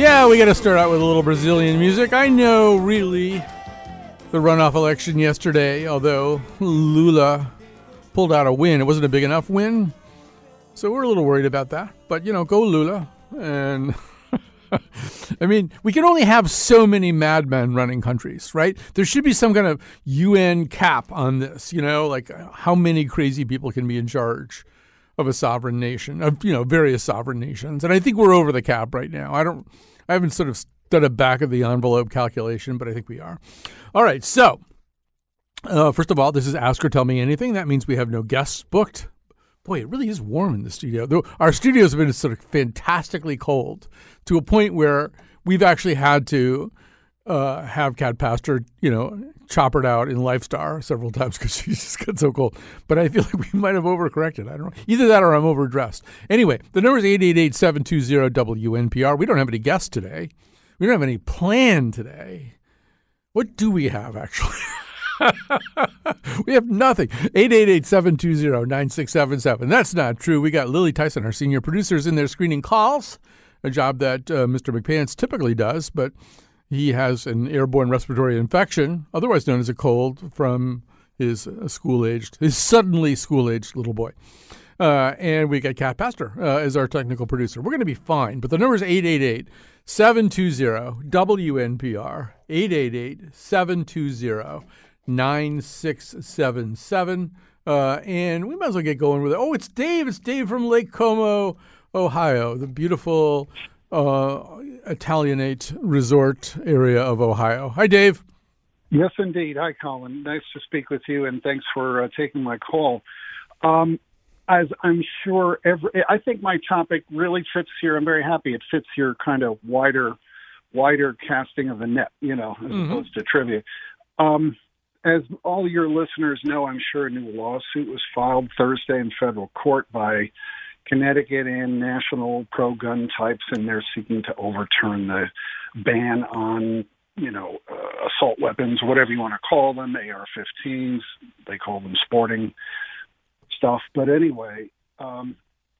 Yeah, we got to start out with a little Brazilian music. I know, really, the runoff election yesterday, although Lula pulled out a win, it wasn't a big enough win. So we're a little worried about that. But, you know, go Lula. And I mean, we can only have so many madmen running countries, right? There should be some kind of UN cap on this, you know, like how many crazy people can be in charge of a sovereign nation, of, you know, various sovereign nations. And I think we're over the cap right now. I don't I haven't sort of done a back of the envelope calculation, but I think we are. All right. So, uh, first of all, this is Ask or Tell Me Anything. That means we have no guests booked. Boy, it really is warm in the studio. Though our studios have been sort of fantastically cold to a point where we've actually had to uh, have Cat Pastor, you know, choppered out in Lifestar several times because she just got so cold. But I feel like we might have overcorrected. I don't know. Either that or I'm overdressed. Anyway, the number is 888-720-WNPR. We don't have any guests today. We don't have any plan today. What do we have, actually? we have nothing. 888-720-9677. That's not true. We got Lily Tyson, our senior producer, is in there screening calls, a job that uh, Mr. McPants typically does, but he has an airborne respiratory infection, otherwise known as a cold, from his uh, school aged, his suddenly school aged little boy. Uh, and we got Cat Pastor uh, as our technical producer. We're going to be fine. But the number is 888 720 WNPR, 888 720 9677. Uh, and we might as well get going with it. Oh, it's Dave. It's Dave from Lake Como, Ohio, the beautiful uh, Italianate resort area of Ohio. Hi, Dave. Yes, indeed. Hi, Colin. Nice to speak with you, and thanks for uh, taking my call. Um, as I'm sure every, I think my topic really fits here. I'm very happy it fits your kind of wider, wider casting of the net, you know, as mm-hmm. opposed to trivia. Um, as all your listeners know, I'm sure a new lawsuit was filed Thursday in federal court by Connecticut and national pro gun types, and they're seeking to overturn the ban on, you know, uh, assault weapons, whatever you want to call them, AR 15s, they call them sporting stuff. But anyway, um,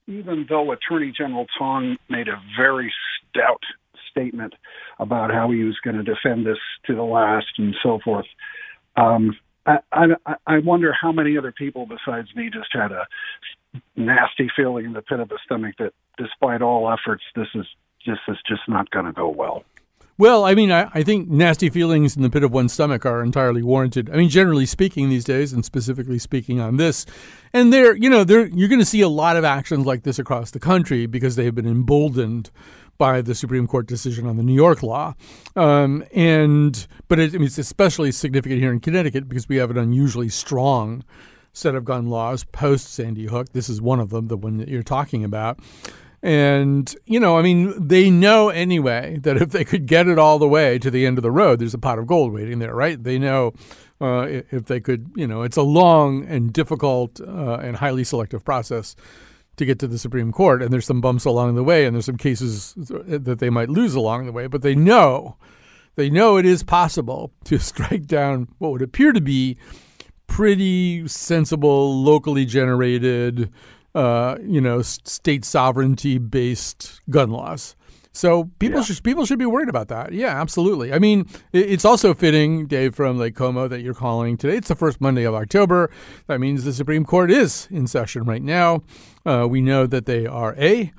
even though Attorney General Tong made a very stout statement about how he was going to defend this to the last and so forth, um, I, I, I wonder how many other people besides me just had a nasty feeling in the pit of the stomach that despite all efforts, this is just is just not going to go well. Well, I mean, I, I, think nasty feelings in the pit of one's stomach are entirely warranted. I mean, generally speaking, these days, and specifically speaking on this, and there, you know, there you're going to see a lot of actions like this across the country because they have been emboldened by the Supreme Court decision on the New York law. Um, and but it, I mean, it's especially significant here in Connecticut because we have an unusually strong set of gun laws post Sandy Hook. This is one of them, the one that you're talking about. And, you know, I mean, they know anyway that if they could get it all the way to the end of the road, there's a pot of gold waiting there, right? They know uh, if they could, you know, it's a long and difficult uh, and highly selective process to get to the Supreme Court. And there's some bumps along the way, and there's some cases that they might lose along the way, but they know. They know it is possible to strike down what would appear to be pretty sensible, locally generated, uh, you know, state sovereignty based gun laws. So people yeah. should people should be worried about that. Yeah, absolutely. I mean, it's also fitting, Dave from Lake Como, that you're calling today. It's the first Monday of October. That means the Supreme Court is in session right now. Uh, we know that they are a,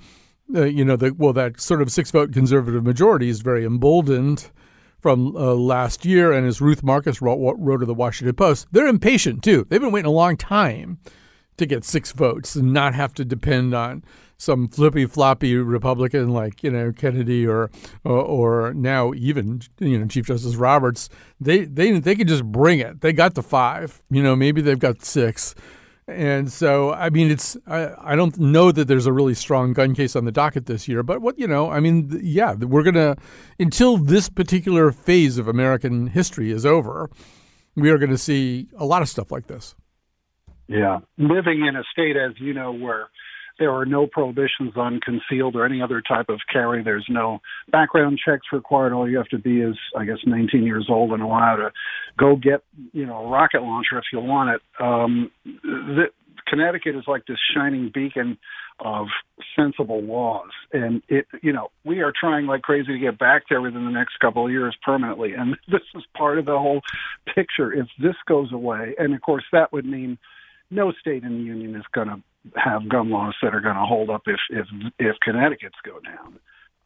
uh, you know, the, well, that sort of six vote conservative majority is very emboldened from uh, last year. And as Ruth Marcus wrote, wrote to the Washington Post, they're impatient too. They've been waiting a long time to get six votes and not have to depend on some flippy floppy Republican like you know Kennedy or, or, or now even you know Chief Justice Roberts. They they they could just bring it. They got the five. You know maybe they've got six. And so, I mean, it's I, I don't know that there's a really strong gun case on the docket this year, but what you know, I mean, yeah, we're gonna until this particular phase of American history is over, we are going to see a lot of stuff like this. Yeah, living in a state, as you know, where there are no prohibitions on concealed or any other type of carry. There's no background checks required. All you have to be is, I guess, 19 years old and allowed to go get, you know, a rocket launcher if you want it. Um, the, Connecticut is like this shining beacon of sensible laws, and it, you know, we are trying like crazy to get back there within the next couple of years permanently, and this is part of the whole picture. If this goes away, and of course that would mean no state in the union is going to have gun laws that are going to hold up if if if Connecticut's go down.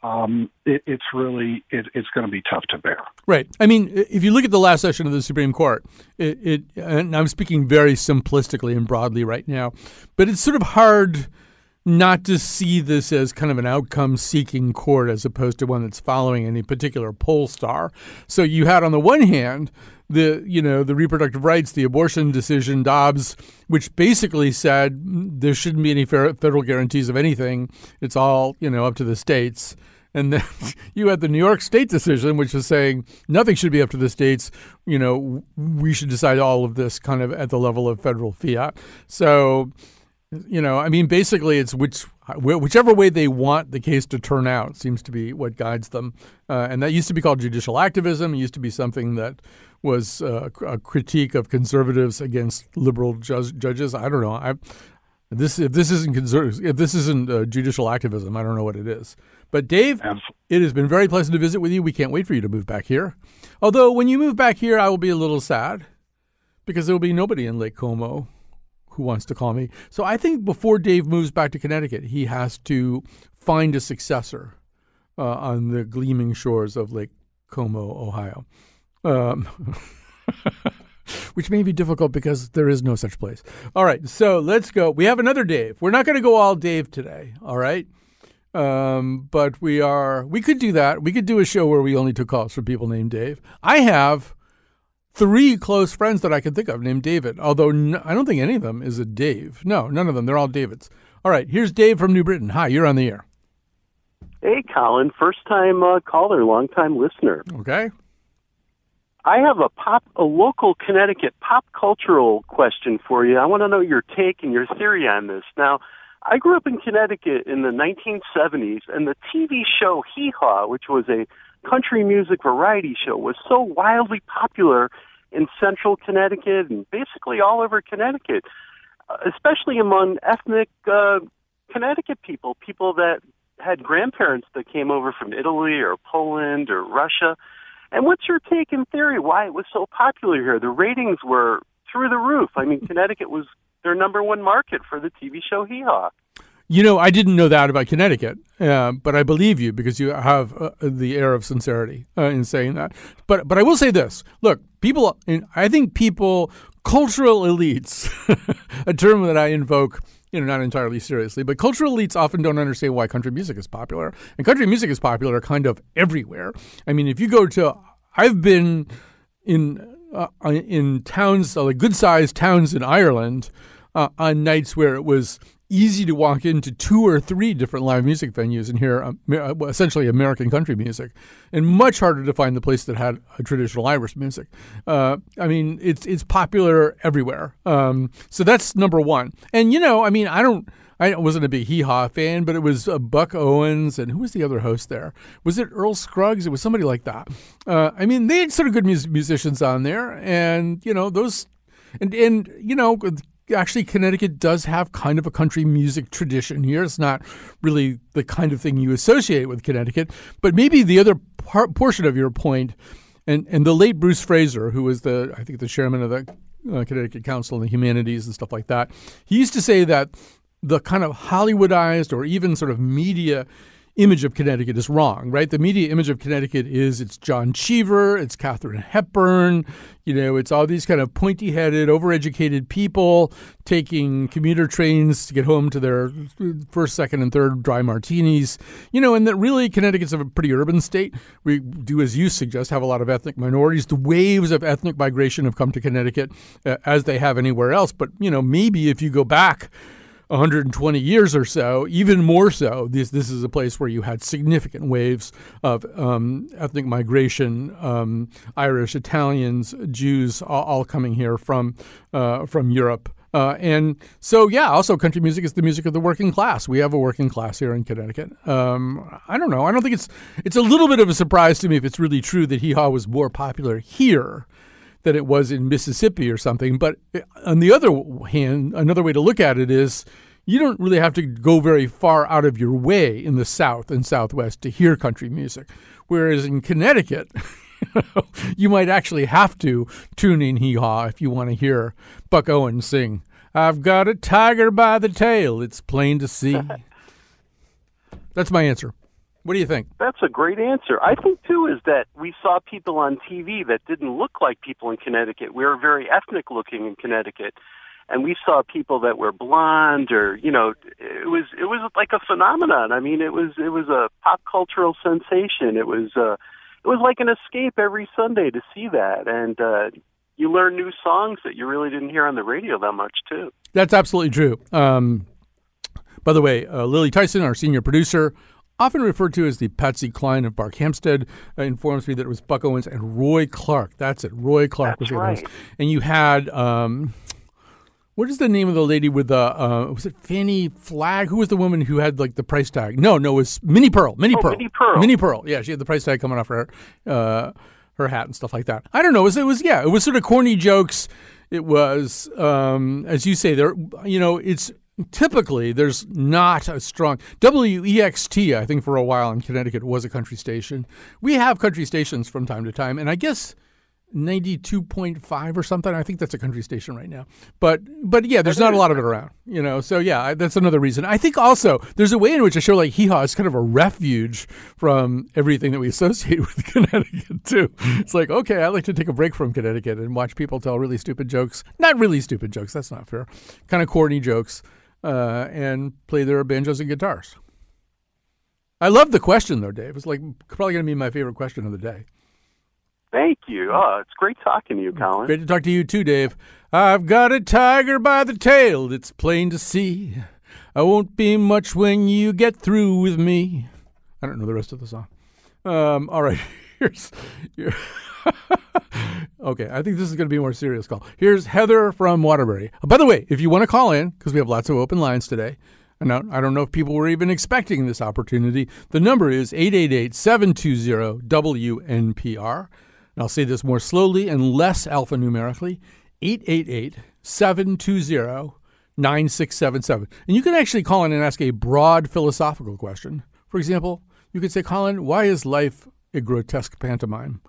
Um, it, it's really it, it's going to be tough to bear. Right. I mean, if you look at the last session of the Supreme Court, it, it and I'm speaking very simplistically and broadly right now, but it's sort of hard not to see this as kind of an outcome seeking court as opposed to one that's following any particular pole star. So you had on the one hand the you know the reproductive rights, the abortion decision, Dobbs, which basically said there shouldn't be any federal guarantees of anything. It's all you know up to the states. And then you had the New York State decision, which was saying nothing should be up to the states. You know, we should decide all of this kind of at the level of federal fiat. So you know, I mean, basically, it's which whichever way they want the case to turn out seems to be what guides them. Uh, and that used to be called judicial activism. It used to be something that was uh, a critique of conservatives against liberal ju- judges. I don't know. I, this if this isn't if this isn't uh, judicial activism, I don't know what it is. But Dave, it has been very pleasant to visit with you. We can't wait for you to move back here. Although when you move back here, I will be a little sad because there will be nobody in Lake Como who wants to call me. So I think before Dave moves back to Connecticut, he has to find a successor uh, on the gleaming shores of Lake Como, Ohio. Um, which may be difficult because there is no such place. All right, so let's go. We have another Dave. We're not going to go all Dave today, all right? Um, but we are. We could do that. We could do a show where we only took calls from people named Dave. I have three close friends that I can think of named David, although n- I don't think any of them is a Dave. No, none of them. They're all Davids. All right, here's Dave from New Britain. Hi, you're on the air. Hey, Colin. First time uh, caller, long time listener. Okay. I have a pop, a local Connecticut pop cultural question for you. I want to know your take and your theory on this. Now, I grew up in Connecticut in the 1970s, and the TV show Hee Haw, which was a country music variety show was so wildly popular in central Connecticut and basically all over Connecticut, uh, especially among ethnic uh, Connecticut people, people that had grandparents that came over from Italy or Poland or Russia. And what's your take in theory why it was so popular here? The ratings were through the roof. I mean, Connecticut was their number one market for the TV show Hee Haw. You know, I didn't know that about Connecticut, uh, but I believe you because you have uh, the air of sincerity uh, in saying that. But but I will say this: look, people. I think people, cultural elites, a term that I invoke. You know, not entirely seriously, but cultural elites often don't understand why country music is popular. And country music is popular kind of everywhere. I mean, if you go to, I've been in uh, in towns, like good sized towns in Ireland uh, on nights where it was easy to walk into two or three different live music venues and hear um, uh, essentially American country music, and much harder to find the place that had a traditional Irish music. Uh, I mean, it's it's popular everywhere. Um, so that's number one. And you know, I mean, I don't. I wasn't a big Hee Haw fan, but it was uh, Buck Owens and who was the other host there? Was it Earl Scruggs? It was somebody like that. Uh, I mean, they had sort of good mus- musicians on there, and you know those, and and you know actually Connecticut does have kind of a country music tradition here. It's not really the kind of thing you associate with Connecticut, but maybe the other part, portion of your point, and and the late Bruce Fraser, who was the I think the chairman of the uh, Connecticut Council on the Humanities and stuff like that, he used to say that the kind of Hollywoodized or even sort of media image of Connecticut is wrong, right? The media image of Connecticut is it's John Cheever, it's Katharine Hepburn, you know, it's all these kind of pointy headed, overeducated people taking commuter trains to get home to their first, second, and third dry martinis, you know, and that really Connecticut's a pretty urban state. We do, as you suggest, have a lot of ethnic minorities. The waves of ethnic migration have come to Connecticut uh, as they have anywhere else. But, you know, maybe if you go back, 120 years or so, even more so, this this is a place where you had significant waves of um, ethnic migration, um, Irish, Italians, Jews, all, all coming here from uh, from Europe. Uh, and so, yeah, also country music is the music of the working class. We have a working class here in Connecticut. Um, I don't know. I don't think it's it's a little bit of a surprise to me if it's really true that hee haw was more popular here than it was in Mississippi or something. But eh, on the other hand, another way to look at it is you don't really have to go very far out of your way in the South and Southwest to hear country music. Whereas in Connecticut, you might actually have to tune in hee haw if you want to hear Buck Owens sing, I've got a tiger by the tail, it's plain to see. That's my answer. What do you think? That's a great answer. I think too is that we saw people on TV that didn't look like people in Connecticut. We were very ethnic looking in Connecticut, and we saw people that were blonde or you know it was it was like a phenomenon. I mean, it was it was a pop cultural sensation. It was uh, it was like an escape every Sunday to see that, and uh, you learn new songs that you really didn't hear on the radio that much too. That's absolutely true. Um, by the way, uh, Lily Tyson, our senior producer, often referred to as the Patsy Cline of Barkhamsted, uh, informs me that it was Buck Owens and Roy Clark. That's it. Roy Clark That's was right. host. And you had. Um, what is the name of the lady with the uh, was it Fannie Flagg? Who was the woman who had like the price tag? No, no, it was Minnie Pearl. Minnie Oh, Pearl. Minnie Pearl. Minnie Pearl. Yeah, she had the price tag coming off her uh, her hat and stuff like that. I don't know. It was, it was yeah, it was sort of corny jokes. It was um, as you say there. You know, it's typically there's not a strong WEXT. I think for a while in Connecticut was a country station. We have country stations from time to time, and I guess 92.5 or something. I think that's a country station right now. But but yeah, there's not a lot of it around, you know. So yeah, that's another reason. I think also there's a way in which a show like Hee Haw is kind of a refuge from everything that we associate with Connecticut too. It's like, okay, I like to take a break from Connecticut and watch people tell really stupid jokes. Not really stupid jokes, that's not fair. Kind of corny jokes uh, and play their banjos and guitars. I love the question though, Dave. It's like probably going to be my favorite question of the day. Thank you. Oh, it's great talking to you, Colin. Great to talk to you too, Dave. I've got a tiger by the tail, it's plain to see. I won't be much when you get through with me. I don't know the rest of the song. Um, all right, here's. here- okay, I think this is going to be a more serious call. Here's Heather from Waterbury. Uh, by the way, if you want to call in, because we have lots of open lines today, and I I don't know if people were even expecting this opportunity, the number is 888 720 WNPR. And I'll say this more slowly and less alphanumerically 888 720 9677. And you can actually call in and ask a broad philosophical question. For example, you could say, Colin, why is life a grotesque pantomime?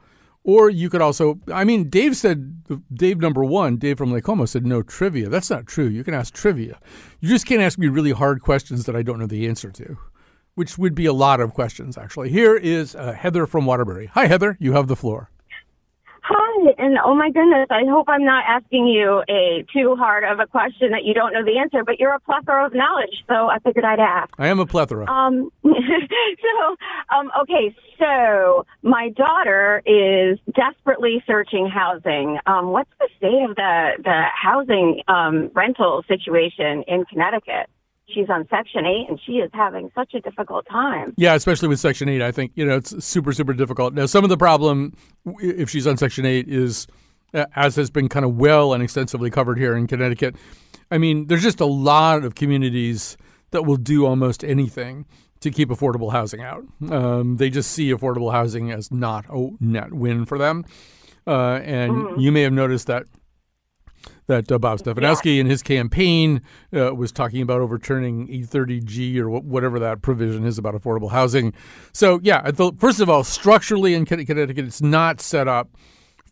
Or you could also, I mean, Dave said, Dave number one, Dave from Lake Como said no trivia. That's not true. You can ask trivia. You just can't ask me really hard questions that I don't know the answer to, which would be a lot of questions, actually. Here is uh, Heather from Waterbury. Hi, Heather. You have the floor. And oh my goodness, I hope I'm not asking you a too hard of a question that you don't know the answer, but you're a plethora of knowledge, so I figured I'd ask. I am a plethora. Um, so, um, okay, so my daughter is desperately searching housing. Um, what's the state of the the housing um, rental situation in Connecticut? She's on Section 8 and she is having such a difficult time. Yeah, especially with Section 8. I think, you know, it's super, super difficult. Now, some of the problem, if she's on Section 8, is, as has been kind of well and extensively covered here in Connecticut, I mean, there's just a lot of communities that will do almost anything to keep affordable housing out. Um, they just see affordable housing as not a net win for them. Uh, and mm. you may have noticed that that uh, Bob Stefanowski in his campaign uh, was talking about overturning 8-30g or whatever that provision is about affordable housing. So, yeah, first of all, structurally in Connecticut, it's not set up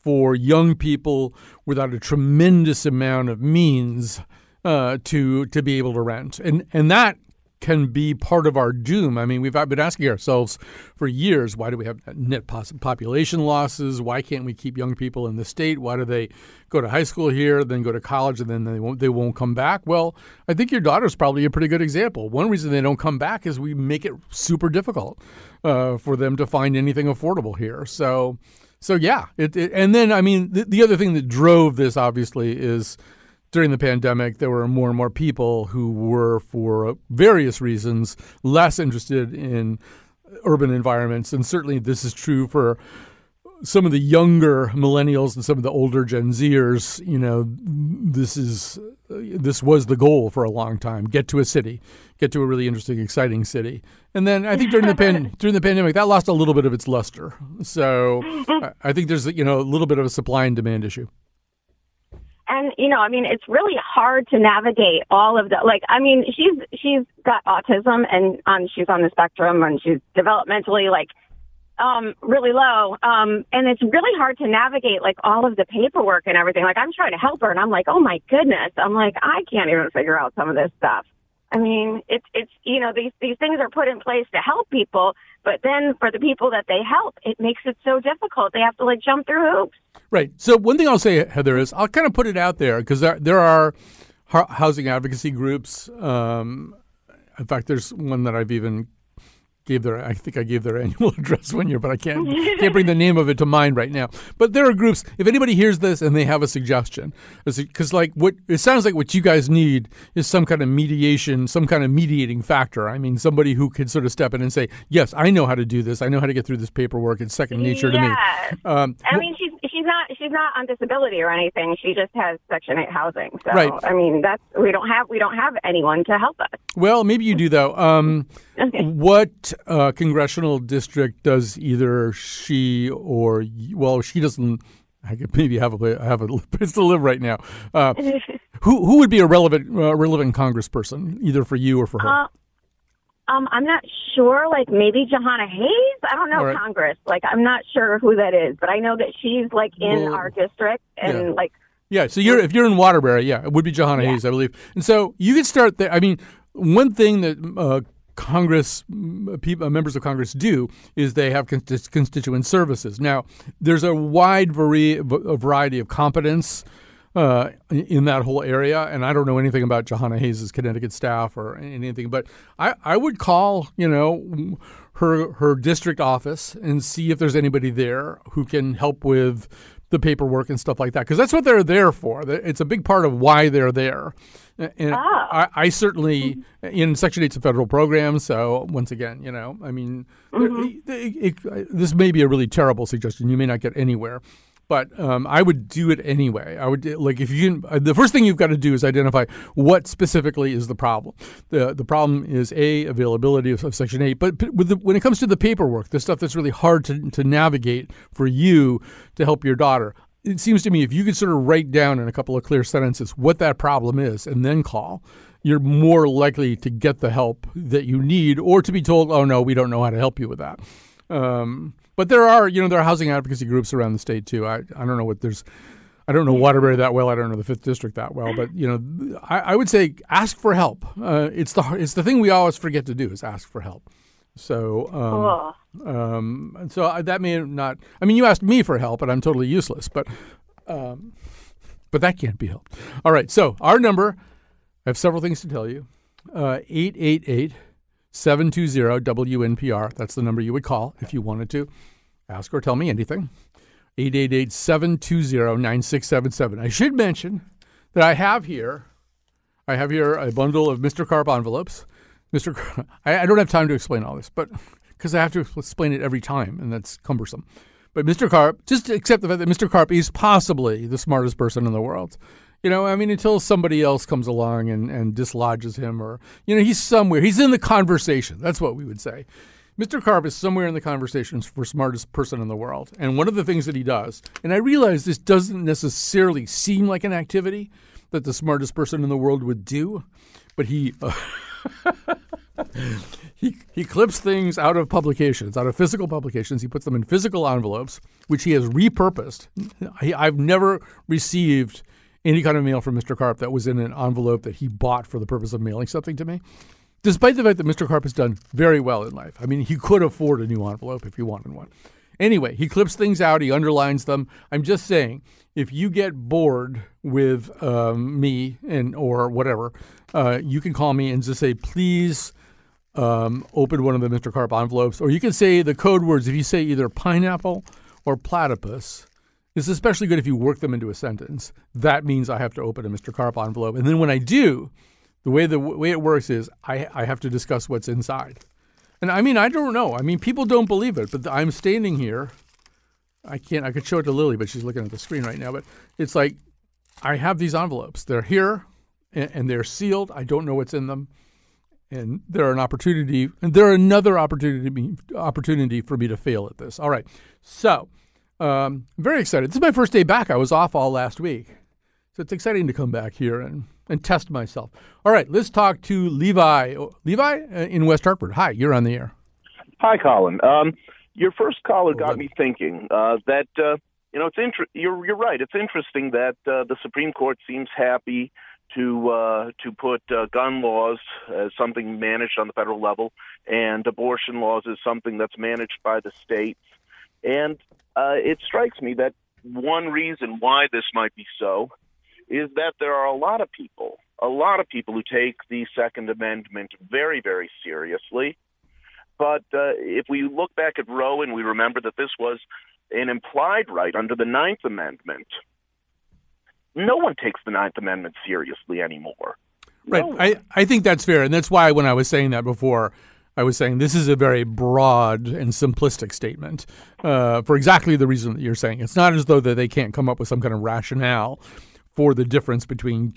for young people without a tremendous amount of means uh, to to be able to rent, and and that can be part of our doom. I mean, we've been asking ourselves for years, why do we have net population losses? Why can't we keep young people in the state? Why do they go to high school here, then go to college, and then they won't they won't come back? Well, I think your daughter's probably a pretty good example. One reason they don't come back is we make it super difficult uh, for them to find anything affordable here. So, so yeah, it, it, and then I mean, the, the other thing that drove this obviously is during the pandemic, there were more and more people who were, for various reasons, less interested in urban environments. And certainly this is true for some of the younger millennials and some of the older Gen Zers. You know, this is this was the goal for a long time: get to a city, get to a really interesting, exciting city. And then I think during the pan, during the pandemic, that lost a little bit of its luster. So I think there's you know a little bit of a supply and demand issue and you know i mean it's really hard to navigate all of the like i mean she's she's got autism and um she's on the spectrum and she's developmentally like um really low. Um and it's really hard to navigate like all of the paperwork and everything. Like i'm trying to help her and i'm like oh my goodness. I'm like i can't even figure out some of this stuff i mean it's it's you know these these things are put in place to help people but then for the people that they help it makes it so difficult they have to like jump through hoops Right. So one thing I'll say, Heather, is I'll kind of put it out there because there, there are housing advocacy groups. Um, in fact, there's one that I've even gave their I think I gave their annual address one year, but I can't can't bring the name of it to mind right now. But there are groups. If anybody hears this and they have a suggestion, because like what it sounds like what you guys need is some kind of mediation, some kind of mediating factor. I mean, somebody who could sort of step in and say, "Yes, I know how to do this. I know how to get through this paperwork. It's second nature yeah. to me." Um, I mean, she's she's not she's not on disability or anything. She just has Section Eight housing. So right. I mean, that's we don't have we don't have anyone to help us. Well, maybe you do though. Um, okay. What uh, congressional district does either she or well, she doesn't. I could maybe have a have a place to live right now. Uh, who who would be a relevant uh, relevant Congressperson, either for you or for her? Uh, um, I'm not sure. Like maybe Jahana Hayes. I don't know right. Congress. Like I'm not sure who that is, but I know that she's like in well, our district and yeah. like. Yeah, so you're if you're in Waterbury, yeah, it would be Jahana yeah. Hayes, I believe. And so you could start there. I mean, one thing that uh, Congress people, members of Congress do is they have constituent services. Now, there's a wide variety of competence uh, in that whole area. And I don't know anything about Jahana Hayes' Connecticut staff or anything, but I, I would call, you know, her her district office and see if there's anybody there who can help with the paperwork and stuff like that because that's what they're there for. It's a big part of why they're there. And ah. I, I, certainly in Section Eight's a federal program, so once again, you know, I mean, mm-hmm. it, it, this may be a really terrible suggestion. You may not get anywhere, but um, I would do it anyway. I would like if you uh, the first thing you've got to do is identify what specifically is the problem. the The problem is a availability of, of Section Eight, but the, when it comes to the paperwork, the stuff that's really hard to to navigate for you to help your daughter. It seems to me if you could sort of write down in a couple of clear sentences what that problem is and then call, you're more likely to get the help that you need or to be told, oh, no, we don't know how to help you with that. Um, but there are, you know, there are housing advocacy groups around the state too. I, I don't know what there's. I don't know Waterbury that well. I don't know the Fifth District that well, but you know, I, I would say ask for help. Uh, it's the it's the thing we always forget to do is ask for help. So, um, um, so I, that may not. I mean, you asked me for help, and I'm totally useless. But, um, but that can't be helped. All right. So our number. I have several things to tell you. Uh, eight eight eight 720 WNPR. That's the number you would call if you wanted to ask or tell me anything. 888 720 9677. I should mention that I have here I have here a bundle of Mr. Carp envelopes. Mr. Carp, I, I don't have time to explain all this, but because I have to explain it every time, and that's cumbersome. But Mr. Carp, just accept the fact that Mr. Carp is possibly the smartest person in the world. You know, I mean, until somebody else comes along and, and dislodges him, or, you know, he's somewhere. He's in the conversation. That's what we would say. Mr. Carp is somewhere in the conversations for smartest person in the world. And one of the things that he does, and I realize this doesn't necessarily seem like an activity that the smartest person in the world would do, but he. Uh, he, he clips things out of publications, out of physical publications. He puts them in physical envelopes, which he has repurposed. He, I've never received any kind of mail from Mr. Carp that was in an envelope that he bought for the purpose of mailing something to me. Despite the fact that Mr. Carp has done very well in life. I mean, he could afford a new envelope if he wanted one. Anyway, he clips things out, he underlines them. I'm just saying, if you get bored with um, me and or whatever, uh, you can call me and just say, please um, open one of the Mr. Carp envelopes, or you can say the code words. If you say either pineapple or platypus, it's especially good if you work them into a sentence. That means I have to open a Mr. Carp envelope. And then when I do, the way the way it works is I, I have to discuss what's inside. And I mean, I don't know. I mean, people don't believe it, but I'm standing here. I can't, I could show it to Lily, but she's looking at the screen right now. But it's like I have these envelopes. They're here and, and they're sealed. I don't know what's in them. And they're an opportunity, and they're another opportunity, opportunity for me to fail at this. All right. So, um, I'm very excited. This is my first day back. I was off all last week. So it's exciting to come back here and, and test myself. All right, let's talk to Levi. Levi uh, in West Hartford. Hi, you're on the air. Hi, Colin. Um, your first caller got me thinking uh, that uh, you know it's inter- you're you're right. It's interesting that uh, the Supreme Court seems happy to uh, to put uh, gun laws as something managed on the federal level, and abortion laws as something that's managed by the states. And uh, it strikes me that one reason why this might be so is that there are a lot of people, a lot of people who take the Second Amendment very, very seriously. But uh, if we look back at Roe and we remember that this was an implied right under the Ninth Amendment, no one takes the Ninth Amendment seriously anymore. Right. No I, I think that's fair. And that's why when I was saying that before, I was saying this is a very broad and simplistic statement uh, for exactly the reason that you're saying. It's not as though that they can't come up with some kind of rationale for the difference between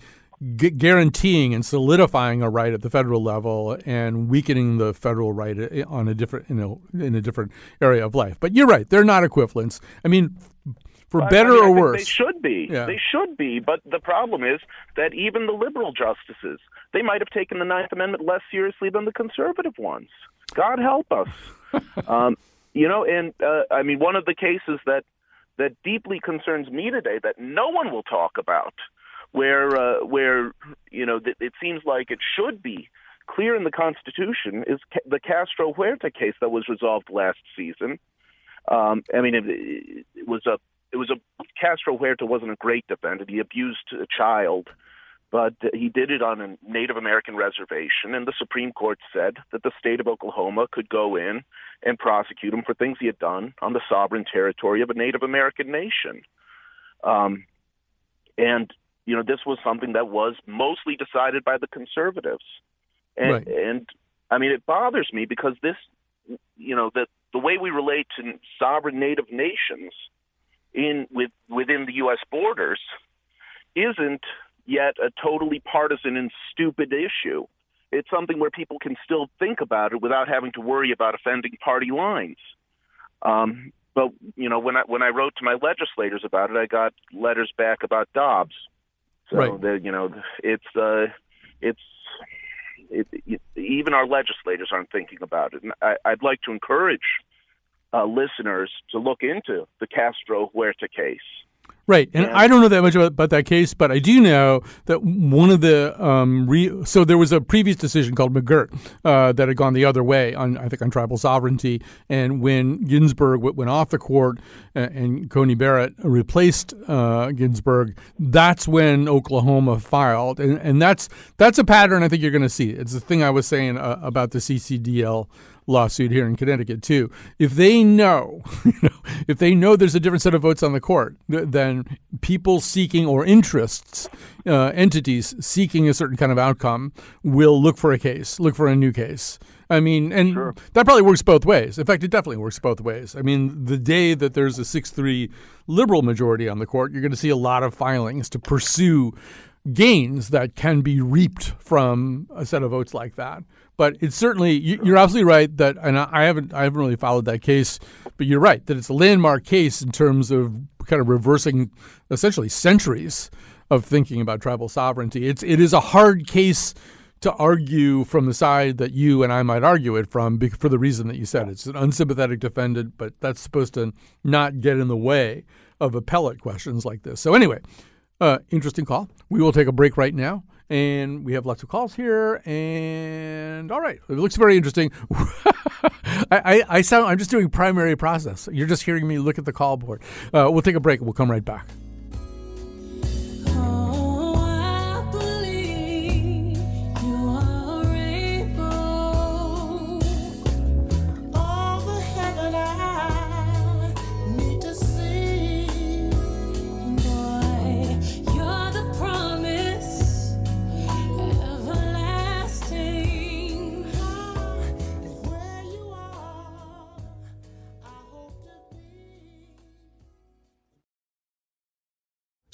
g- guaranteeing and solidifying a right at the federal level and weakening the federal right uh, on a different, you know, in a different area of life. But you're right; they're not equivalents. I mean, for better I mean, or worse. They should be. Yeah. They should be. But the problem is that even the liberal justices, they might have taken the Ninth Amendment less seriously than the conservative ones. God help us. um, you know, and uh, I mean, one of the cases that that deeply concerns me today that no one will talk about, where uh, where you know th- it seems like it should be clear in the Constitution, is ca- the Castro Huerta case that was resolved last season. Um, I mean, it, it was a it was a Castro Huerta wasn't a great defendant. He abused a child, but he did it on a Native American reservation, and the Supreme Court said that the state of Oklahoma could go in and prosecute him for things he had done on the sovereign territory of a Native American nation. Um, and you know, this was something that was mostly decided by the conservatives, and, right. and I mean, it bothers me because this, you know, that the way we relate to sovereign Native nations in with within the U.S. borders isn't yet a totally partisan and stupid issue. It's something where people can still think about it without having to worry about offending party lines. Um, but you know, when I when I wrote to my legislators about it, I got letters back about Dobbs. So right. that you know, it's uh, it's it, it, even our legislators aren't thinking about it. And I, I'd like to encourage uh, listeners to look into the Castro Huerta case. Right, and, I don't know that much about, about, that case, but I do know that one of the um, re- so there was a previous decision called McGirt uh, that had gone the other way on I think on tribal sovereignty, and when Ginsburg w- went off the court and, and Coney Barrett replaced uh, Ginsburg, that's when Oklahoma filed, and, and that's that's a pattern I think you're going to see. It's the thing I was saying uh, about the CCDL lawsuit here in Connecticut too. If they know, you know, if they know there's a different set of votes on the court, then people seeking or interests, uh, entities seeking a certain kind of outcome will look for a case, look for a new case. I mean, and sure. that probably works both ways. In fact, it definitely works both ways. I mean, the day that there's a 6 3 liberal majority on the court, you're going to see a lot of filings to pursue gains that can be reaped from a set of votes like that. But it's certainly you're absolutely right that, and I haven't I haven't really followed that case, but you're right that it's a landmark case in terms of kind of reversing essentially centuries of thinking about tribal sovereignty. It's it is a hard case to argue from the side that you and I might argue it from for the reason that you said. It's an unsympathetic defendant, but that's supposed to not get in the way of appellate questions like this. So anyway, uh, interesting call. We will take a break right now. And we have lots of calls here. And all right, it looks very interesting. I, I, I, sound I'm just doing primary process. You're just hearing me look at the call board. Uh, we'll take a break. We'll come right back.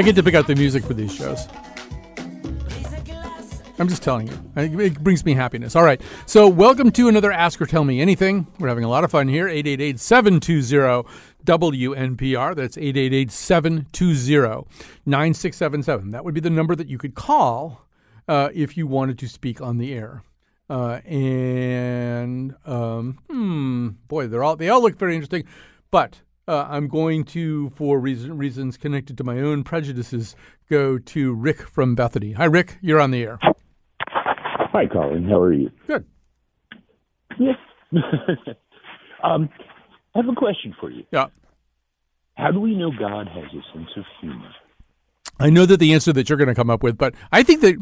I get to pick out the music for these shows. I'm just telling you. It brings me happiness. All right. So, welcome to another Ask or Tell Me Anything. We're having a lot of fun here. 888 720 WNPR. That's 888 720 9677. That would be the number that you could call uh, if you wanted to speak on the air. Uh, and, um, hmm, boy, they're all, they all look very interesting. But uh, I'm going to, for reason, reasons connected to my own prejudices, go to Rick from Bethany. Hi, Rick. You're on the air. Hi, Colin. How are you? Good. Yeah. um, I have a question for you. Yeah. How do we know God has a sense of humor? I know that the answer that you're going to come up with, but I think that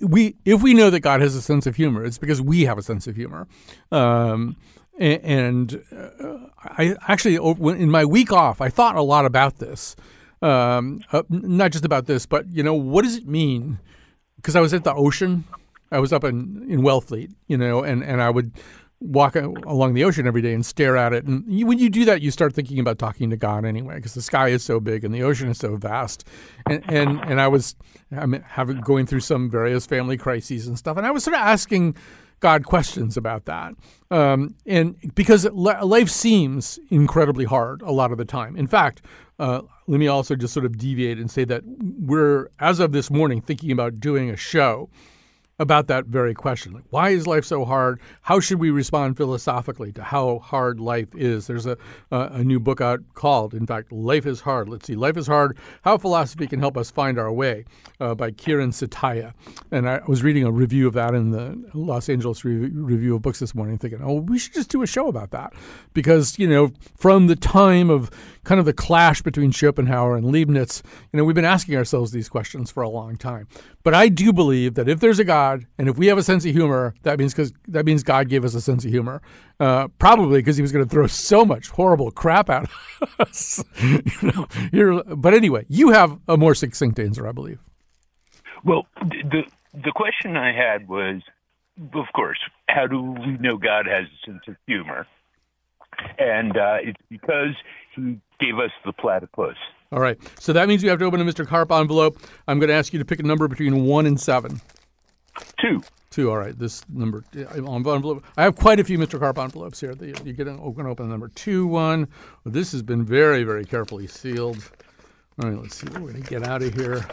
we, if we know that God has a sense of humor, it's because we have a sense of humor. Um, and uh, I actually in my week off I thought a lot about this, um, uh, not just about this, but you know what does it mean? Because I was at the ocean, I was up in in Wellfleet, you know, and and I would walk along the ocean every day and stare at it. And you, when you do that, you start thinking about talking to God anyway, because the sky is so big and the ocean is so vast. And and, and I was I'm having going through some various family crises and stuff, and I was sort of asking God questions about that. Um, and because life seems incredibly hard a lot of the time. In fact, uh, let me also just sort of deviate and say that we're, as of this morning, thinking about doing a show about that very question. Like, why is life so hard? How should we respond philosophically to how hard life is? There's a, uh, a new book out called, in fact, Life is Hard. Let's see, Life is Hard How Philosophy Can Help Us Find Our Way uh, by Kieran Setiya. And I was reading a review of that in the Los Angeles Re- Review of Books this morning, thinking, oh, we should just do a show about that. Because, you know, from the time of kind of the clash between Schopenhauer and Leibniz, you know, we've been asking ourselves these questions for a long time. But I do believe that if there's a God and if we have a sense of humor, that means because that means God gave us a sense of humor. Uh, probably because he was going to throw so much horrible crap at us. you know, but anyway, you have a more succinct answer, I believe. Well, the the question I had was, of course, how do we know God has a sense of humor? And uh, it's because he gave us the platypus. All right. So that means you have to open a Mr. Carp envelope. I'm going to ask you to pick a number between one and seven. Two. Two. All right. This number envelope. I have quite a few Mr. Carp envelopes here. You get an open open number two one. This has been very very carefully sealed. All right. Let's see what we're going to get out of here.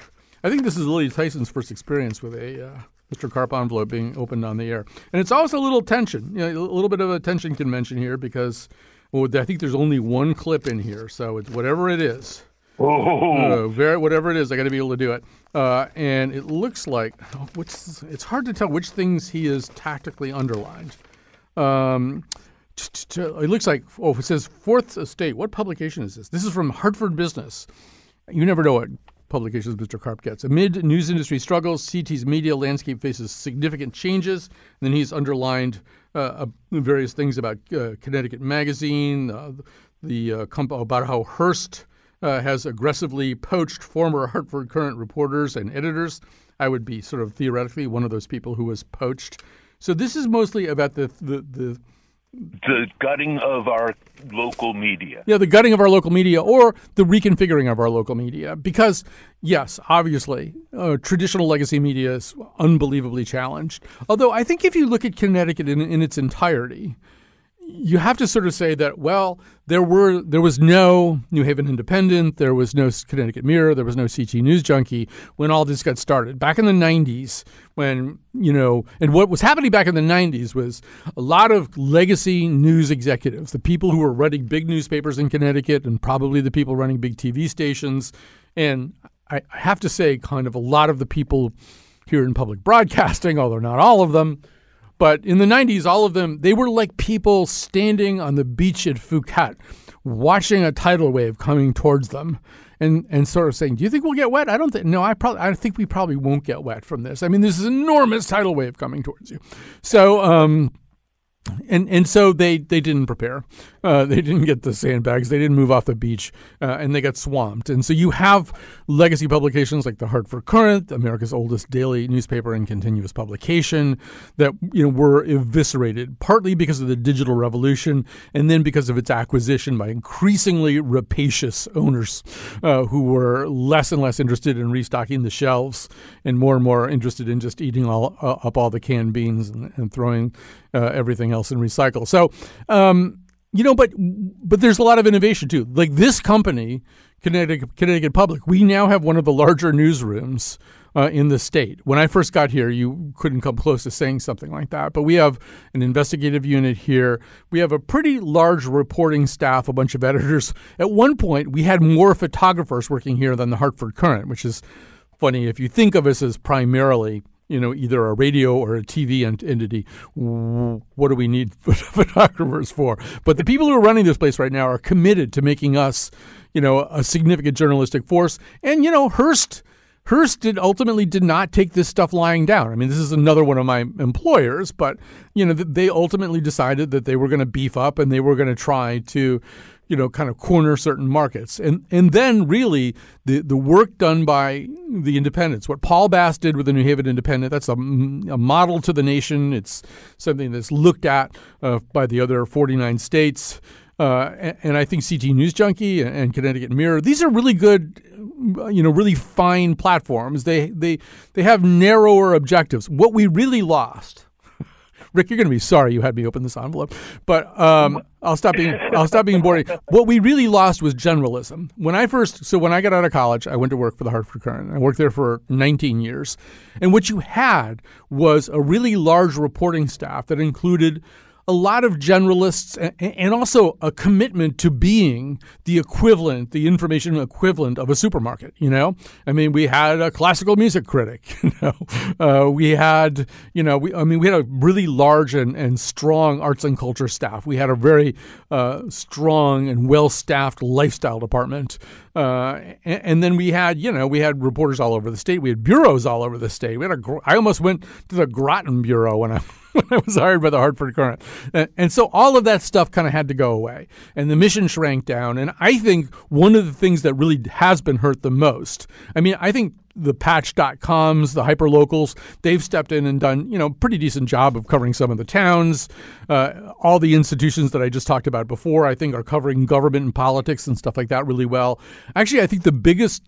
I think this is Lily Tyson's first experience with a. Uh, Mr. Carp envelope being opened on the air. And it's also a little tension, you know, a little bit of a tension convention here because well, I think there's only one clip in here, so it's whatever it is. Oh, uh, very, whatever it is, I got to be able to do it. Uh, and it looks like oh, which it's hard to tell which things he is tactically underlined. Um, it looks like oh, it says Fourth Estate. What publication is this? This is from Hartford Business. You never know what publications Mr. Karp gets. Amid news industry struggles, CT's media landscape faces significant changes. And then he's underlined uh, various things about uh, Connecticut Magazine, uh, the uh, comp- about how Hearst uh, has aggressively poached former Hartford Courant reporters and editors. I would be sort of theoretically one of those people who was poached. So this is mostly about the the, the the gutting of our local media. Yeah, the gutting of our local media or the reconfiguring of our local media. Because, yes, obviously, uh, traditional legacy media is unbelievably challenged. Although I think if you look at Connecticut in, in its entirety, you have to sort of say that well there were there was no New Haven Independent, there was no Connecticut Mirror, there was no CT News Junkie when all this got started. Back in the 90s when you know and what was happening back in the 90s was a lot of legacy news executives, the people who were running big newspapers in Connecticut and probably the people running big TV stations. And I have to say kind of a lot of the people here in public broadcasting, although not all of them, but in the 90s, all of them, they were like people standing on the beach at Phuket, watching a tidal wave coming towards them and, and sort of saying, Do you think we'll get wet? I don't think, no, I probably, I think we probably won't get wet from this. I mean, this is an enormous tidal wave coming towards you. So, um, and and so they they didn't prepare. Uh, they didn't get the sandbags. They didn't move off the beach, uh, and they got swamped. And so you have legacy publications like the Hartford Courant, America's oldest daily newspaper and continuous publication, that you know were eviscerated partly because of the digital revolution, and then because of its acquisition by increasingly rapacious owners uh, who were less and less interested in restocking the shelves and more and more interested in just eating all uh, up all the canned beans and, and throwing everything else and recycle. So, um, you know, but but there's a lot of innovation too. Like this company, Connecticut, Connecticut Public, we now have one of the larger newsrooms uh, in the state. When I first got here, you couldn't come close to saying something like that. But we have an investigative unit here. We have a pretty large reporting staff, a bunch of editors. At one point, we had more photographers working here than the Hartford Courant, which is funny if you think of us as primarily you know, either a radio or a TV entity. What do we need photographers for? But the people who are running this place right now are committed to making us, you know, a significant journalistic force. And you know, Hearst Hearst did ultimately did not take this stuff lying down. I mean, this is another one of my employers, but you know, they ultimately decided that they were going to beef up and they were going to try to, you know, kind of corner certain markets. And and then really the the work done by the independents, what Paul Bass did with the New Haven Independent, that's a, a model to the nation. It's something that's looked at uh, by the other 49 states. Uh, and, and, I think CT News Junkie and, and, Connecticut Mirror, these are really good, you know, really fine platforms. They they they have narrower objectives. What we really lost, Rick, you're going to be sorry you had me open this envelope, but um, I'll stop being I'll stop being boring. What we really lost was generalism. When I first, so when I got out of college, I went to work for the Hartford Courant. I worked there for 19 years, and what you had was a really large reporting staff that included a lot of generalists and also a commitment to being the equivalent, the information equivalent of a supermarket. You know, I mean, we had a classical music critic. You know, uh, we had, you know, we, I mean, we had a really large and, and strong arts and culture staff. We had a very uh, strong and well staffed lifestyle department. Uh, and, and, then we had, you know, we had reporters all over the state. We had bureaus all over the state. We had a, I almost went to the Groton Bureau when I when I was hired by the Hartford Courant. And, so all of that stuff kind of had to go away. And the mission shrank down. And I think one of the things that really has been hurt the most, I mean, I think the patch.coms, the hyperlocals, they've stepped in and done, you know, pretty decent job of covering some of the towns. Uh, all the institutions that I just talked about before, I think, are covering government and politics and stuff like that really well. Actually, I think the biggest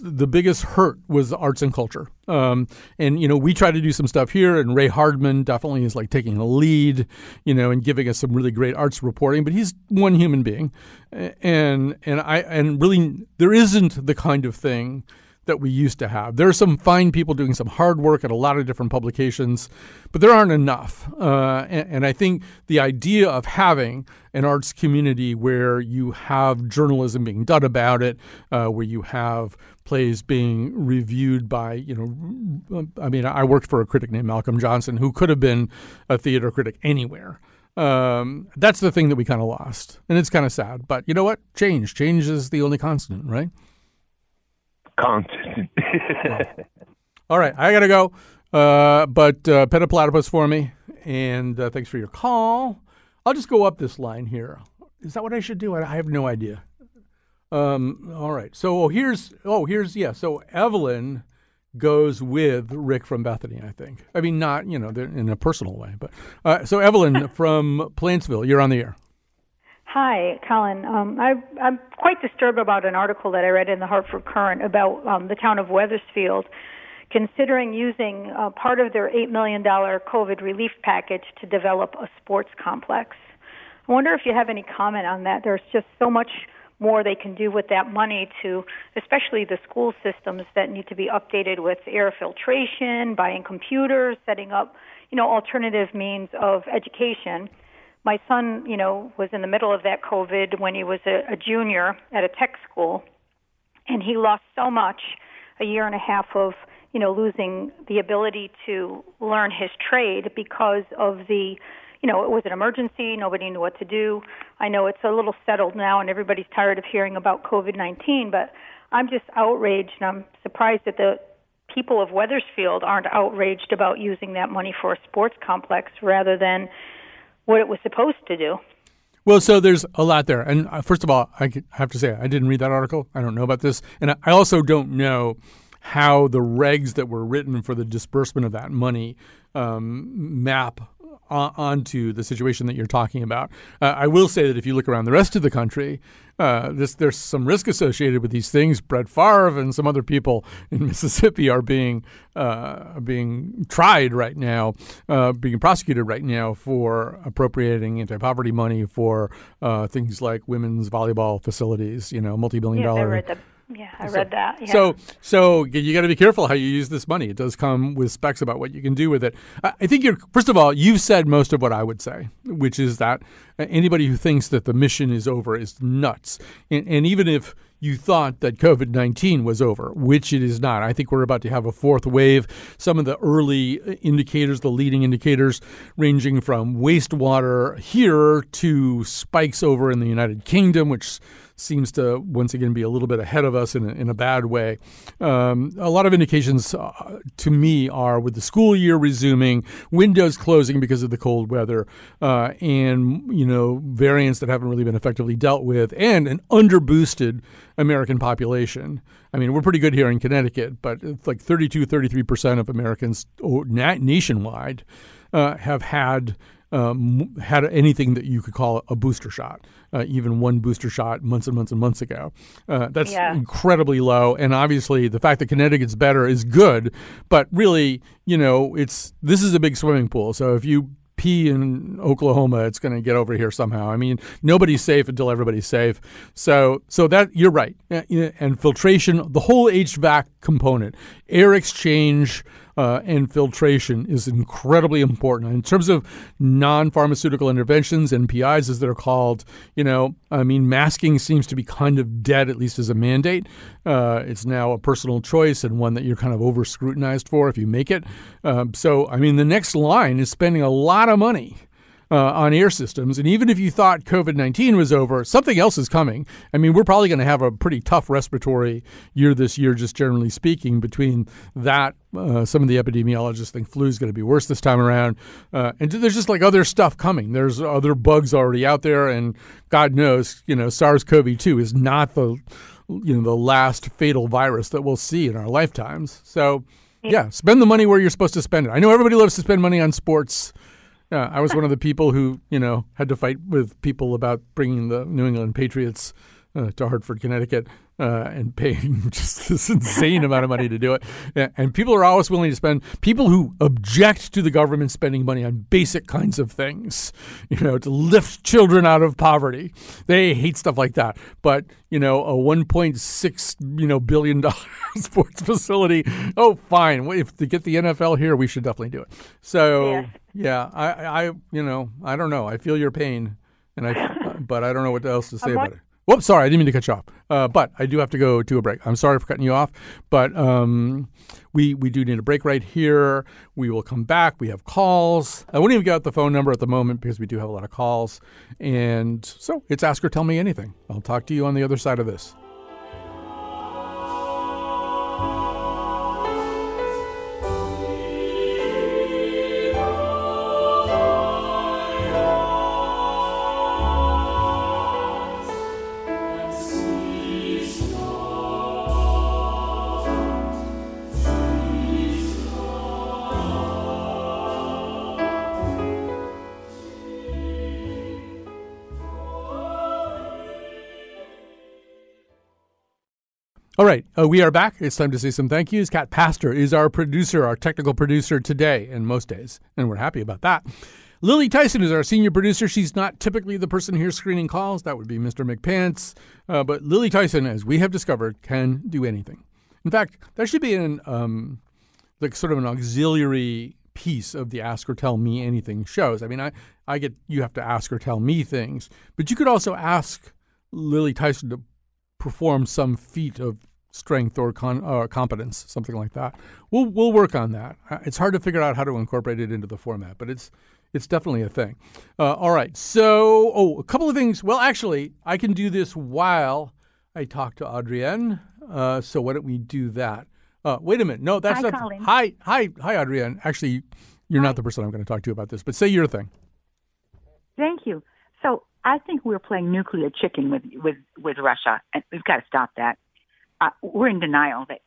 the biggest hurt was arts and culture. Um, and you know, we try to do some stuff here, and Ray Hardman definitely is like taking a lead, you know, and giving us some really great arts reporting. But he's one human being, and and I and really there isn't the kind of thing that we used to have. There are some fine people doing some hard work at a lot of different publications, but there aren't enough. Uh, and, and, I think the idea of having an arts community where you have journalism being done about it, uh, where you have plays being reviewed by, you know, I mean, I worked for a critic named Malcolm Johnson who could have been a theater critic anywhere. Um, that's the thing that we kind of lost. And it's kind of sad. But you know what? Change. Change is the only constant, right? Constant. All right, I gotta go. Uh, but uh, pet a platypus for me, and uh, thanks for your call. I'll just go up this line here. Is that what I should do? I, I have no idea. Um, all right. So oh, here's oh here's yeah. So Evelyn goes with Rick from Bethany. I think. I mean, not you know in a personal way, but uh, so Evelyn from Plantsville, you're on the air. Hi, Colin. Um, I, I'm quite disturbed about an article that I read in the Hartford Courant about um, the town of Wethersfield considering using uh, part of their $8 million COVID relief package to develop a sports complex. I wonder if you have any comment on that. There's just so much more they can do with that money to, especially the school systems that need to be updated with air filtration, buying computers, setting up, you know, alternative means of education my son, you know, was in the middle of that COVID when he was a, a junior at a tech school, and he lost so much a year and a half of, you know, losing the ability to learn his trade because of the, you know, it was an emergency. Nobody knew what to do. I know it's a little settled now, and everybody's tired of hearing about COVID 19, but I'm just outraged, and I'm surprised that the people of Wethersfield aren't outraged about using that money for a sports complex rather than what it was supposed to do. Well, so there's a lot there. And uh, first of all, I have to say, I didn't read that article. I don't know about this. And I also don't know how the regs that were written for the disbursement of that money um, map onto the situation that you're talking about. Uh, I will say that if you look around the rest of the country, uh, this, there's some risk associated with these things. Brett Favre and some other people in Mississippi are being uh, being tried right now, uh, being prosecuted right now for appropriating anti-poverty money for uh, things like women's volleyball facilities. You know, multi-billion yes, dollar yeah, I read that. Yeah. So, so you got to be careful how you use this money. It does come with specs about what you can do with it. I think you're first of all, you've said most of what I would say, which is that uh, anybody who thinks that the mission is over is nuts. And, and even if you thought that COVID 19 was over, which it is not. I think we're about to have a fourth wave. Some of the early uh, indicators, the leading indicators, ranging from wastewater here to spikes over in the United Kingdom, which seems to once again be a little bit ahead of us in a, in a bad way. Um, a lot of indications uh, to me are with the school year resuming, windows closing because of the cold weather, uh, and you know variants that haven't really been effectively dealt with, and an underboosted American population. I mean, we're pretty good here in Connecticut, but it's like 32, 33 percent of Americans nationwide uh, have had um, had anything that you could call a booster shot, uh, even one booster shot months and months and months ago. Uh, that's yeah. incredibly low. And obviously, the fact that Connecticut's better is good, but really, you know, it's this is a big swimming pool. So if you pee in Oklahoma, it's going to get over here somehow. I mean, nobody's safe until everybody's safe. So, so that you're right. And filtration, the whole HVAC component, air exchange uh, and filtration is incredibly important. In terms of non pharmaceutical interventions, NPIs as they're called, you know, I mean, masking seems to be kind of dead, at least as a mandate. Uh, it's now a personal choice and one that you're kind of over scrutinized for if you make it. Uh, so, I mean, the next line is spending a lot of money uh, on air systems. And even if you thought COVID 19 was over, something else is coming. I mean, we're probably going to have a pretty tough respiratory year this year, just generally speaking, between that. Uh, some of the epidemiologists think flu is going to be worse this time around. Uh, and there's just like other stuff coming. There's other bugs already out there. And God knows, you know, SARS CoV 2 is not the you know the last fatal virus that we'll see in our lifetimes. So yeah, spend the money where you're supposed to spend it. I know everybody loves to spend money on sports yeah, I was one of the people who, you know, had to fight with people about bringing the New England Patriots uh, to Hartford, Connecticut, uh, and paying just this insane amount of money to do it. And people are always willing to spend. People who object to the government spending money on basic kinds of things, you know, to lift children out of poverty, they hate stuff like that. But you know, a 1.6 you know billion dollar sports facility, oh, fine. If to get the NFL here, we should definitely do it. So yeah, yeah I, I, you know, I don't know. I feel your pain, and I, but I don't know what else to say about it. Whoops, sorry, I didn't mean to cut you off. Uh, but I do have to go to a break. I'm sorry for cutting you off, but um, we we do need a break right here. We will come back. We have calls. I won't even get out the phone number at the moment because we do have a lot of calls. And so it's Ask or Tell Me Anything. I'll talk to you on the other side of this. Right, uh, we are back. It's time to say some thank yous. Kat Pastor is our producer, our technical producer today and most days, and we're happy about that. Lily Tyson is our senior producer. She's not typically the person here screening calls. That would be Mr. McPants. Uh, but Lily Tyson, as we have discovered, can do anything. In fact, that should be an um, like sort of an auxiliary piece of the Ask or Tell Me Anything shows. I mean, I, I get you have to ask or tell me things, but you could also ask Lily Tyson to perform some feat of strength or con, uh, competence, something like that. We'll we'll work on that. Uh, it's hard to figure out how to incorporate it into the format, but it's it's definitely a thing. Uh, all right. So, oh, a couple of things. Well, actually, I can do this while I talk to Adrienne. Uh, so why don't we do that? Uh, wait a minute. No, that's hi, not. Colin. Hi, hi, hi, Adrienne. Actually, you're hi. not the person I'm going to talk to about this, but say your thing. Thank you. So I think we're playing nuclear chicken with with with Russia, and we've got to stop that. Uh, we're in denial that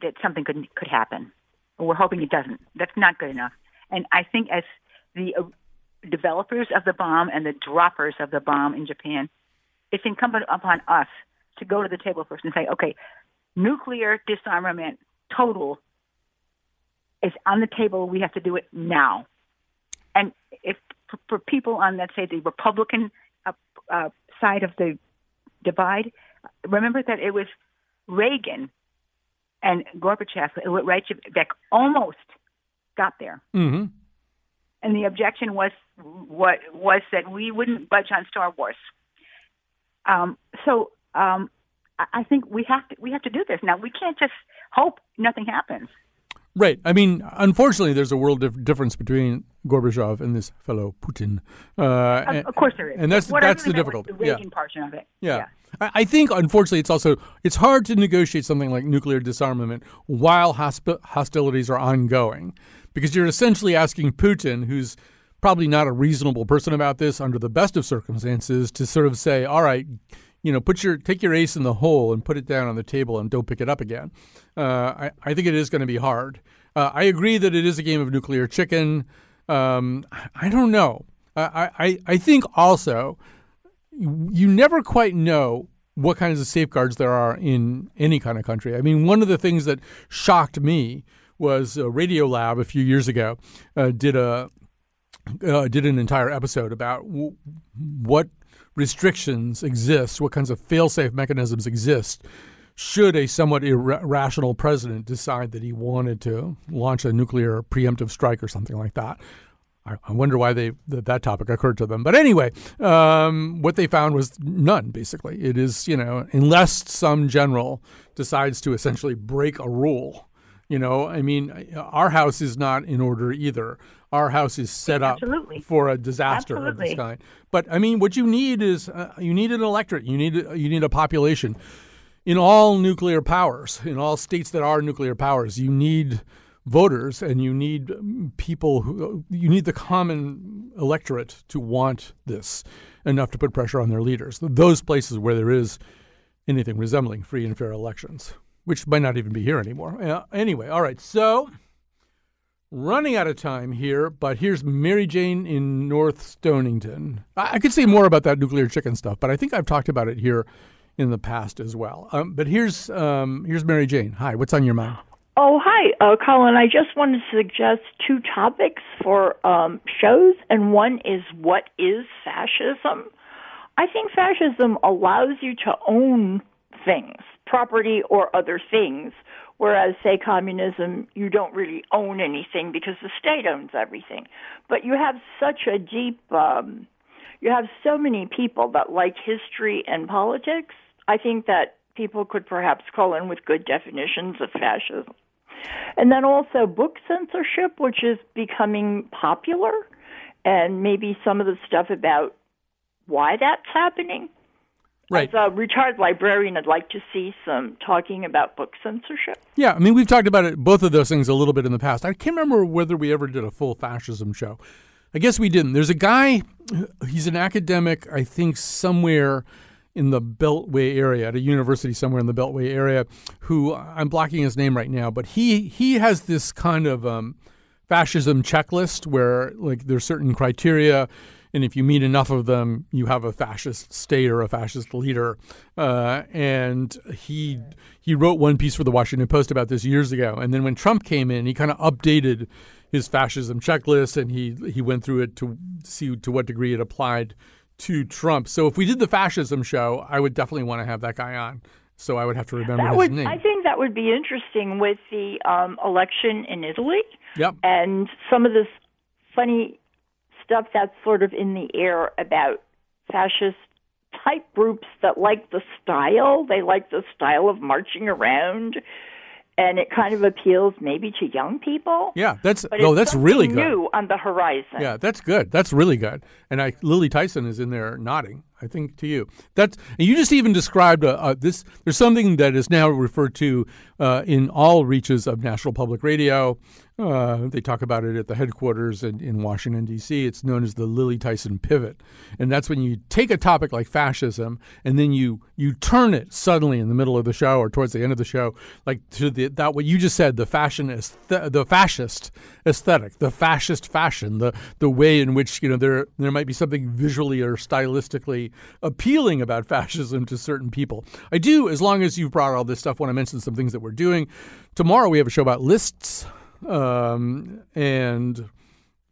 that something could could happen. We're hoping it doesn't. That's not good enough. And I think as the uh, developers of the bomb and the droppers of the bomb in Japan, it's incumbent upon us to go to the table first and say, okay, nuclear disarmament total is on the table. We have to do it now. And if for, people on, let's say, the Republican uh, uh, side of the divide, remember that it was Reagan and Gorbachev right that almost got there. Mm-hmm. And the objection was what was that we wouldn't budge on Star Wars. Um, so um, I think we have to we have to do this now. We can't just hope nothing happens. Right. I mean, unfortunately, there's a world dif- difference between Gorbachev and this fellow Putin. Uh, of, of, course, there is. And that's what that's really the difficulty. The Reagan yeah. portion of it. Yeah. yeah. I think, unfortunately, it's also it's hard to negotiate something like nuclear disarmament while hosp- hostilities are ongoing, because you're essentially asking Putin, who's probably not a reasonable person about this under the best of circumstances, to sort of say, "All right, you know, put your take your ace in the hole and put it down on the table and don't pick it up again." Uh, I, I think it is going to be hard. Uh, I agree that it is a game of nuclear chicken. Um, I don't know. I, I, I think also you never quite know what kinds of safeguards there are in any kind of country. I mean, one of the things that shocked me was Radio Lab a few years ago uh, did a uh, did an entire episode about w- what restrictions exist, what kinds of fail-safe mechanisms exist should a somewhat irrational president decide that he wanted to launch a nuclear preemptive strike or something like that. I, wonder why they that, that topic occurred to them. But anyway, um, what they found was none. Basically, it is you know unless some general decides to essentially break a rule. You know, I mean, our house is not in order either. Our house is set up for a disaster Absolutely. of this kind. But I mean, what you need is uh, you need an electorate. You need you need a population. In all nuclear powers, in all states that are nuclear powers, you need voters and you need people who you need the common electorate to want this enough to put pressure on their leaders. Those places where there is anything resembling free and fair elections, which might not even be here anymore. Uh, anyway, all right. So running out of time here, but here's Mary Jane in North Stonington. I, I could say more about that nuclear chicken stuff, but I think I've talked about it here in the past as well. Um, but here's um, here's Mary Jane. Hi, what's on your mind? Oh, hi, uh, Colin. I just wanted to suggest two topics for um, shows, and one is what is fascism? I think fascism allows you to own things, property or other things, whereas, say, communism, you don't really own anything because the state owns everything. But you have such a deep, um, you have so many people that like history and politics. I think that people could perhaps call in with good definitions of fascism. And then also book censorship, which is becoming popular, and maybe some of the stuff about why that's happening. Right. As a retired librarian, I'd like to see some talking about book censorship. Yeah, I mean, we've talked about it, both of those things a little bit in the past. I can't remember whether we ever did a full fascism show. I guess we didn't. There's a guy, he's an academic, I think, somewhere in the Beltway area at a university somewhere in the Beltway area who I'm blocking his name right now, but he he has this kind of um, fascism checklist where like there's certain criteria. And if you meet enough of them, you have a fascist state or a fascist leader. Uh, and he he wrote one piece for the Washington Post about this years ago. And then when Trump came in, he kind of updated his fascism checklist, and he he went through it to see to what degree it applied to Trump. So if we did the fascism show, I would definitely want to have that guy on. So I would have to remember that his would, name. I think that would be interesting with the um, election in Italy. Yep. And some of this funny stuff that's sort of in the air about fascist type groups that like the style. They like the style of marching around. And it kind of appeals maybe to young people. Yeah, that's but it's that's really good. New on the horizon. Yeah, that's good. That's really good. And I, Lily Tyson is in there nodding. I think to you. That's and you just even described uh, uh, this. There's something that is now referred to uh, in all reaches of National Public Radio. Uh, they talk about it at the headquarters in, in Washington D.C. It's known as the Lily Tyson pivot, and that's when you take a topic like fascism and then you you turn it suddenly in the middle of the show or towards the end of the show, like to the that what you just said, the fashion the fascist aesthetic, the fascist fashion, the the way in which you know there there might be something visually or stylistically appealing about fascism to certain people. I do, as long as you've brought all this stuff, want to mention some things that we're doing. Tomorrow we have a show about lists, um, and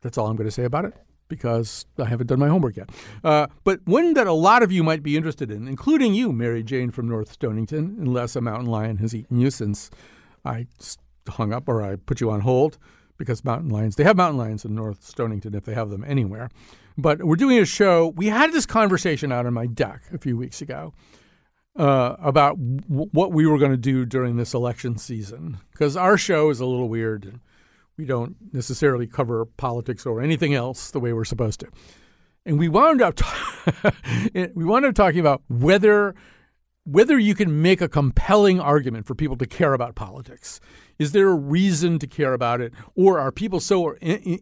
that's all I'm going to say about it because I haven't done my homework yet. Uh, but one that a lot of you might be interested in, including you, Mary Jane from North Stonington, unless a mountain lion has eaten you since I hung up or I put you on hold because mountain lions, they have mountain lions in North Stonington if they have them anywhere. But we're doing a show. We had this conversation out on my deck a few weeks ago uh, about w- what we were going to do during this election season because our show is a little weird. We don't necessarily cover politics or anything else the way we're supposed to. And we wound up t- we wound up talking about whether whether you can make a compelling argument for people to care about politics. Is there a reason to care about it? Or are people so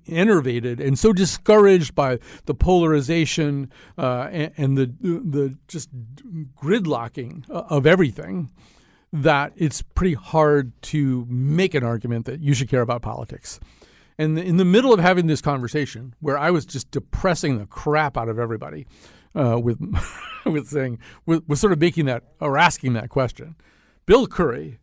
enervated and so discouraged by the polarization uh, and, and, the, the just gridlocking of everything that it's pretty hard to make an argument that you should care about politics? And in the middle of having this conversation, where I was just depressing the crap out of everybody uh, with with saying with, with sort of making that or asking that question, Bill Curry,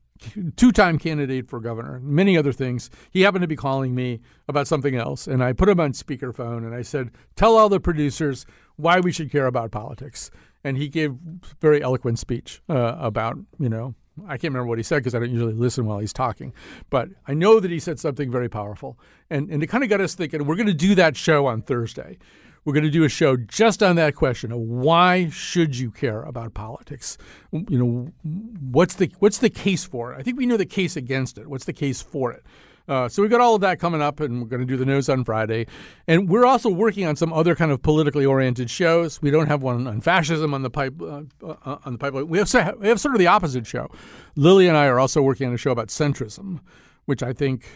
two-time candidate for governor, many other things. He happened to be calling me about something else, and I put him on speakerphone and I said, "Tell all the producers why we should care about politics." And he gave very eloquent speech uh, about you know I can't remember what he said because I don't usually listen while he's talking, but I know that he said something very powerful, and and it kind of got us thinking. We're going to do that show on Thursday. We're going to do a show just on that question of why should you care about politics? You know, what's the what's the case for it? I think we know the case against it. What's the case for it? Uh, so we've got all of that coming up, and we're going to do the news on Friday. And we're also working on some other kind of politically oriented shows. We don't have one on fascism on the pipe uh, uh, on the pipeline. We have we have sort of the opposite show. Lily and I are also working on a show about centrism, which I think.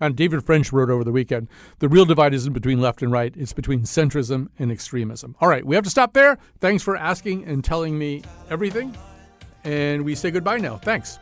And David French wrote over the weekend the real divide isn't between left and right, it's between centrism and extremism. All right, we have to stop there. Thanks for asking and telling me everything. And we say goodbye now. Thanks.